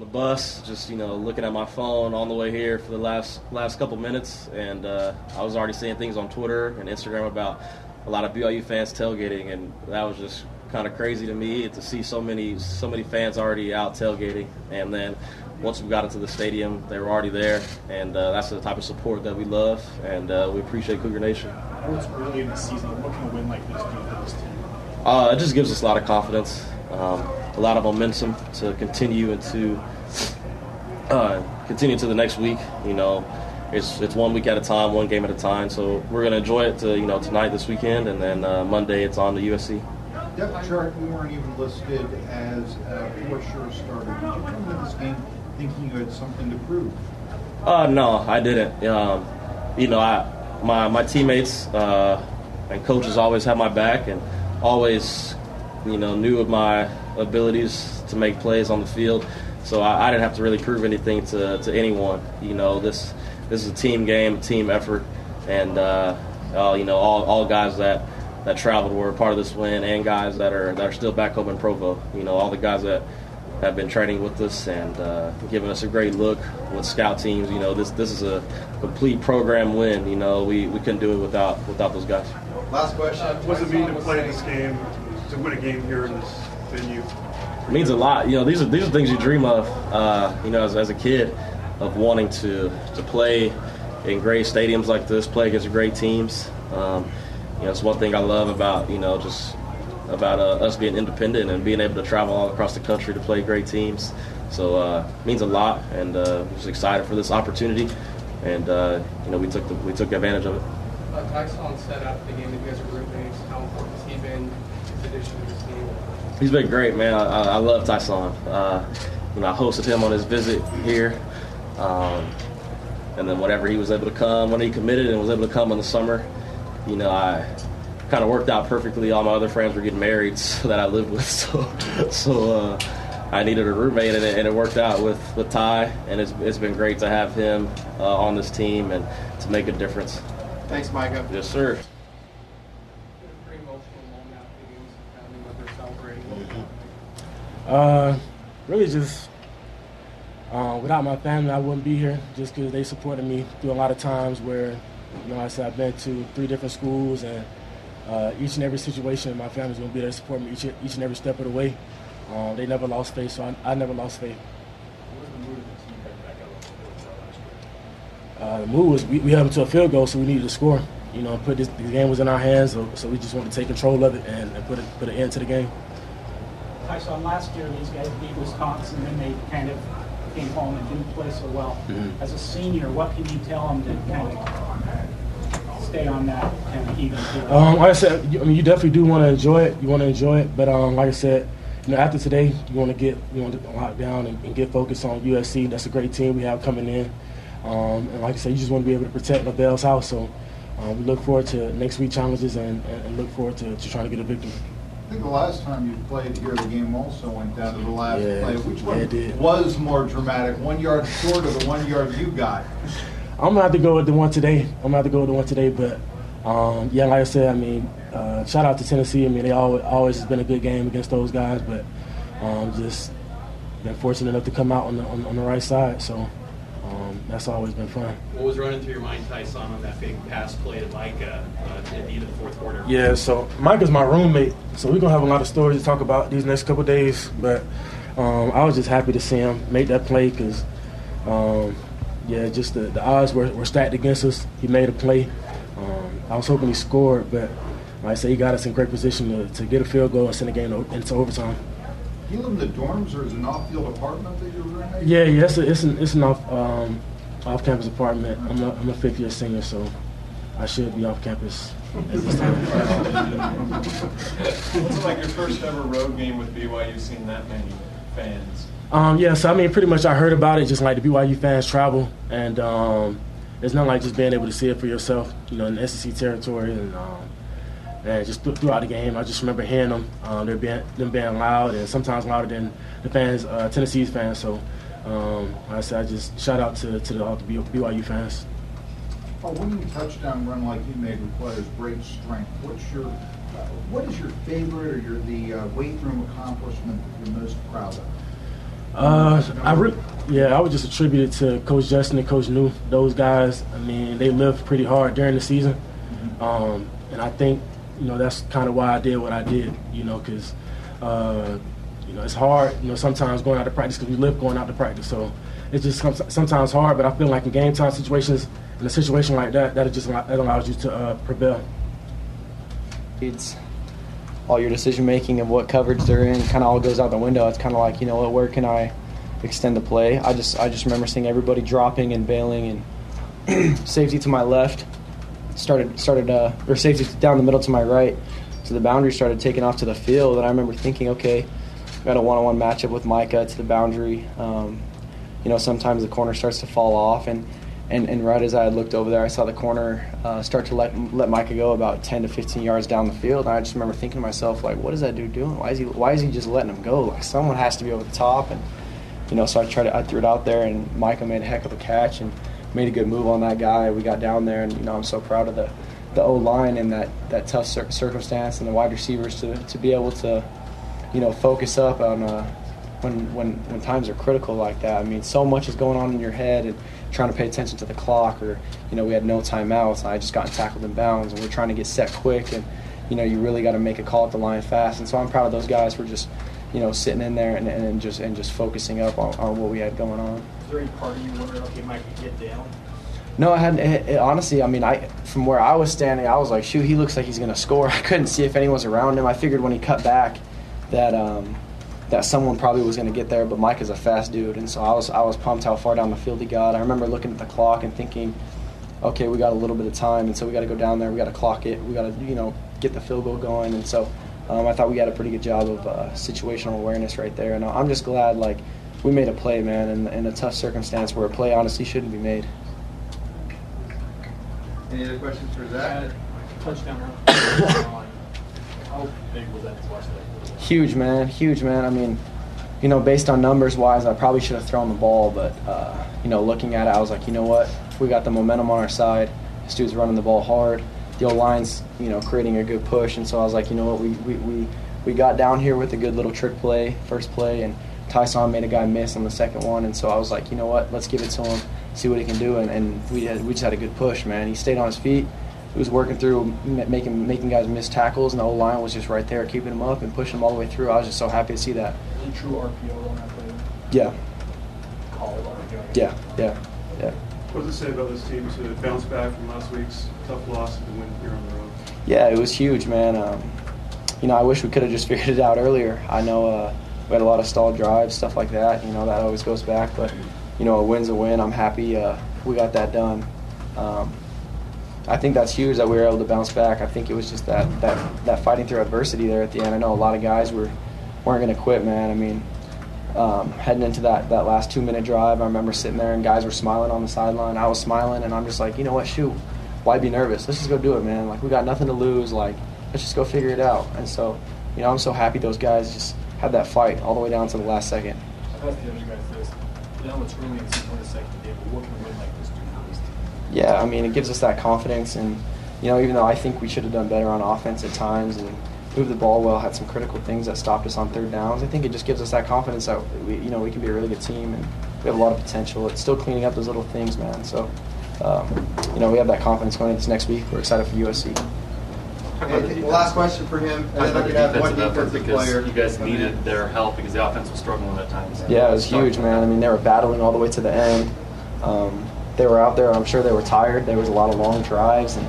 on the bus, just you know, looking at my phone on the way here for the last last couple minutes, and uh, I was already seeing things on Twitter and Instagram about a lot of BYU fans tailgating, and that was just kind of crazy to me to see so many so many fans already out tailgating, and then once we got into the stadium, they were already there, and uh, that's the type of support that we love, and uh, we appreciate Cougar Nation. It's early in the season. What can a win like this do for this team? Uh, it just gives us a lot of confidence, um, a lot of momentum to continue into uh, continue to the next week. You know, it's it's one week at a time, one game at a time. So we're gonna enjoy it. To, you know, tonight, this weekend, and then uh, Monday it's on to USC. Depth chart, you weren't even listed as a for sure starter. Did you come into this game thinking you had something to prove? Uh, no, I didn't. Um, you know, I my my teammates uh, and coaches always had my back and always, you know, knew of my abilities to make plays on the field. So I, I didn't have to really prove anything to, to anyone. You know, this this is a team game, a team effort, and uh, uh, you know, all, all guys that that traveled were part of this win, and guys that are that are still back home in Provo. You know, all the guys that have been training with us and uh, giving us a great look with scout teams. You know, this this is a complete program win. You know, we, we couldn't do it without without those guys. Last question. What does it mean to play this game, to win a game here in this venue? It means a lot. You know, these are these are things you dream of. Uh, you know, as, as a kid, of wanting to to play in great stadiums like this, play against great teams. Um, you know, it's one thing I love about you know just about uh, us being independent and being able to travel all across the country to play great teams. So uh, it means a lot, and uh, just excited for this opportunity. And uh, you know, we took the, we took advantage of it. Uh, Tyson said after the game that you guys are roommates. How important has he been in addition to this team? He's been great, man. I, I love Tyson. Uh, know, I hosted him on his visit here. Um, and then whenever he was able to come, when he committed and was able to come in the summer, you know, I kind of worked out perfectly. All my other friends were getting married so that I lived with, so so uh, I needed a roommate, and it, and it, worked out with with Ty, and it's, it's been great to have him uh, on this team and to make a difference. Thanks, Micah. Yes, sir. Uh, really just uh, without my family, I wouldn't be here. Just because they supported me through a lot of times where, you know, I said I've been to three different schools and uh, each and every situation, my family's gonna be there to support me each, each and every step of the way. Um, they never lost faith, so I, I never lost faith. Uh, the move was we, we held them to a field goal, so we needed to score. You know, put this, the game was in our hands, so, so we just wanted to take control of it and, and put it, put an end to the game. I saw last year these guys beat Wisconsin, and then they kind of came home and didn't play so well. Mm-hmm. As a senior, what can you tell them to kind of stay on that kind of even? Um, like I said, I mean, you definitely do want to enjoy it. You want to enjoy it, but um, like I said, you know, after today, you want to get you want to lock down and, and get focused on USC. That's a great team we have coming in, um, and like I said, you just want to be able to protect LaVell's house. So um, we look forward to next week challenges and, and look forward to, to, trying to get a victory. I think the last time you played here, the game also went down to the last yeah, play. Which one was more dramatic, one yard short of the one yard you got? I'm gonna have to go with the one today. I'm gonna have to go with the one today, but um, yeah, like I said, I mean, uh, shout out to Tennessee. I mean, they always, always has been a good game against those guys, but um, just been fortunate enough to come out on the, on, on the right side. So that's always been fun. What was running through your mind, Tyson, on that big pass play to Micah uh, at the end of the fourth quarter? Yeah, so Micah's my roommate, so we're gonna have a lot of stories to talk about these next couple days. But um, I was just happy to see him make that play because, um, yeah, just the, the odds were, were stacked against us. He made a play. Um, I was hoping he scored, but like I say, he got us in great position to, to get a field goal and send the game into overtime. Do you live in the dorms, or is it an off-field apartment that you're renting? Yeah, yeah, it's, a, it's an it's an off um, off-campus apartment. I'm a, I'm a fifth year senior, so I should be off campus at this time. What's it like your first ever road game with BYU? Seeing that many fans? Um, yeah, so I mean, pretty much I heard about it just like the BYU fans travel, and um, it's not like just being able to see it for yourself, you know, in the SEC territory and. Um, and just th- throughout the game, I just remember hearing them. Um, they're being them being loud, and sometimes louder than the fans, uh, Tennessee's fans. So, um, like I said, I just shout out to to the, all the BYU fans. A winning touchdown run like you made requires great strength. What's your uh, what is your favorite or your the uh, weight room accomplishment that you're most proud of? Uh, I re- yeah, I would just attribute it to Coach Justin and Coach New. Those guys, I mean, they lived pretty hard during the season, um, and I think you know that's kind of why I did what I did. You know, because uh, you know it's hard. You know, sometimes going out to practice because we live going out to practice. So it's just sometimes hard. But I feel like in game time situations, in a situation like that, that just that allows you to uh, prevail. It's all your decision making and what coverage they're in kind of all goes out the window. It's kind of like you know what, where can I extend the play? I just I just remember seeing everybody dropping and bailing and safety to my left started started uh, or safety down the middle to my right. So the boundary started taking off to the field, and I remember thinking, okay, got a one-on-one matchup with Micah to the boundary. Um, you know, sometimes the corner starts to fall off, and, and, and right as I looked over there, I saw the corner uh, start to let let Micah go about 10 to 15 yards down the field. And I just remember thinking to myself, like, what is that dude doing? Why is he Why is he just letting him go? Like, someone has to be over the top. And you know, so I tried to I threw it out there, and Micah made a heck of a catch and made a good move on that guy. We got down there, and you know, I'm so proud of the the O line in that that tough cir- circumstance and the wide receivers to to be able to you know, focus up on uh, when when when times are critical like that. I mean, so much is going on in your head and trying to pay attention to the clock, or you know, we had no timeouts. I just got tackled in bounds, and we're trying to get set quick, and you know, you really got to make a call at the line fast. And so I'm proud of those guys for just you know sitting in there and, and just and just focusing up on, on what we had going on. Is there any part of you wondering, okay, Mike could get down? No, I hadn't. It, it, honestly, I mean, I from where I was standing, I was like, shoot, he looks like he's gonna score. I couldn't see if anyone was around him. I figured when he cut back, that um, that someone probably was gonna get there. But Mike is a fast dude, and so I was I was pumped how far down the field he got. I remember looking at the clock and thinking, okay, we got a little bit of time, and so we got to go down there. We got to clock it. We got to you know get the field goal going, and so. Um, I thought we had a pretty good job of uh, situational awareness right there, and I'm just glad like we made a play, man, in, in a tough circumstance where a play honestly shouldn't be made. Any other questions for Zach? Touchdown run. How big was that to? Huge, man. Huge, man. I mean, you know, based on numbers wise, I probably should have thrown the ball, but, uh, you know, looking at it, I was like, you know what? We got the momentum on our side, this dude's running the ball hard, the O line's, you know, creating a good push. And so I was like, you know what? We, we, we, we got down here with a good little trick play, first play, and Tyson made a guy miss on the second one. And so I was like, you know what? Let's give it to him, see what he can do. And, and we, had, we just had a good push, man. He stayed on his feet. He was working through making making guys miss tackles, and the old line was just right there, keeping him up and pushing him all the way through. I was just so happy to see that. True RPO on that play? Yeah, yeah, yeah, yeah. What does it say about this team to bounce back from last week's tough loss and win here on the road? Yeah, it was huge, man. Um, you know, I wish we could have just figured it out earlier. I know uh, we had a lot of stalled drives, stuff like that. You know, that always goes back. But you know, a win's a win. I'm happy uh, we got that done. Um, I think that's huge that we were able to bounce back. I think it was just that that that fighting through adversity there at the end. I know a lot of guys were weren't going to quit, man. I mean, um, heading into that that last two minute drive, I remember sitting there and guys were smiling on the sideline. I was smiling, and I'm just like, you know what, shoot, why be nervous? Let's just go do it, man. Like we got nothing to lose. Like let's just go figure it out. And so, you know, I'm so happy those guys just had that fight all the way down to the last second. I've asked the other guys this. You know, it's really second game, but what can a win like this do for this team? yeah, I mean, it gives us that confidence. And, you know, even though I think we should have done better on offense at times and moved the ball well, had some critical things that stopped us on third downs, I think it just gives us that confidence that, we, you know, we can be a really good team and we have a lot of potential. It's still cleaning up those little things, man. So, um, you know, we have that confidence going into next week. We're excited for USC. Okay, Last question for him, and then about I the could have one defensive effort defensive because player. you guys needed their help because the offense was struggling at times. Yeah, it was huge, man. I mean, they were battling all the way to the end. Um, they were out there. I'm sure they were tired. There was a lot of long drives, and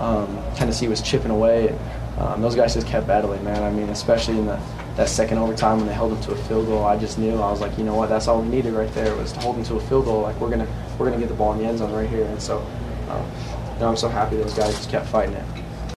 um, Tennessee was chipping away. And, um, those guys just kept battling, man. I mean, especially in the, that second overtime when they held them to a field goal. I just knew I was like, you know what? That's all we needed right there was to hold them to a field goal. Like we're gonna we're gonna get the ball in the end zone right here. And so, um, you know, I'm so happy those guys just kept fighting it.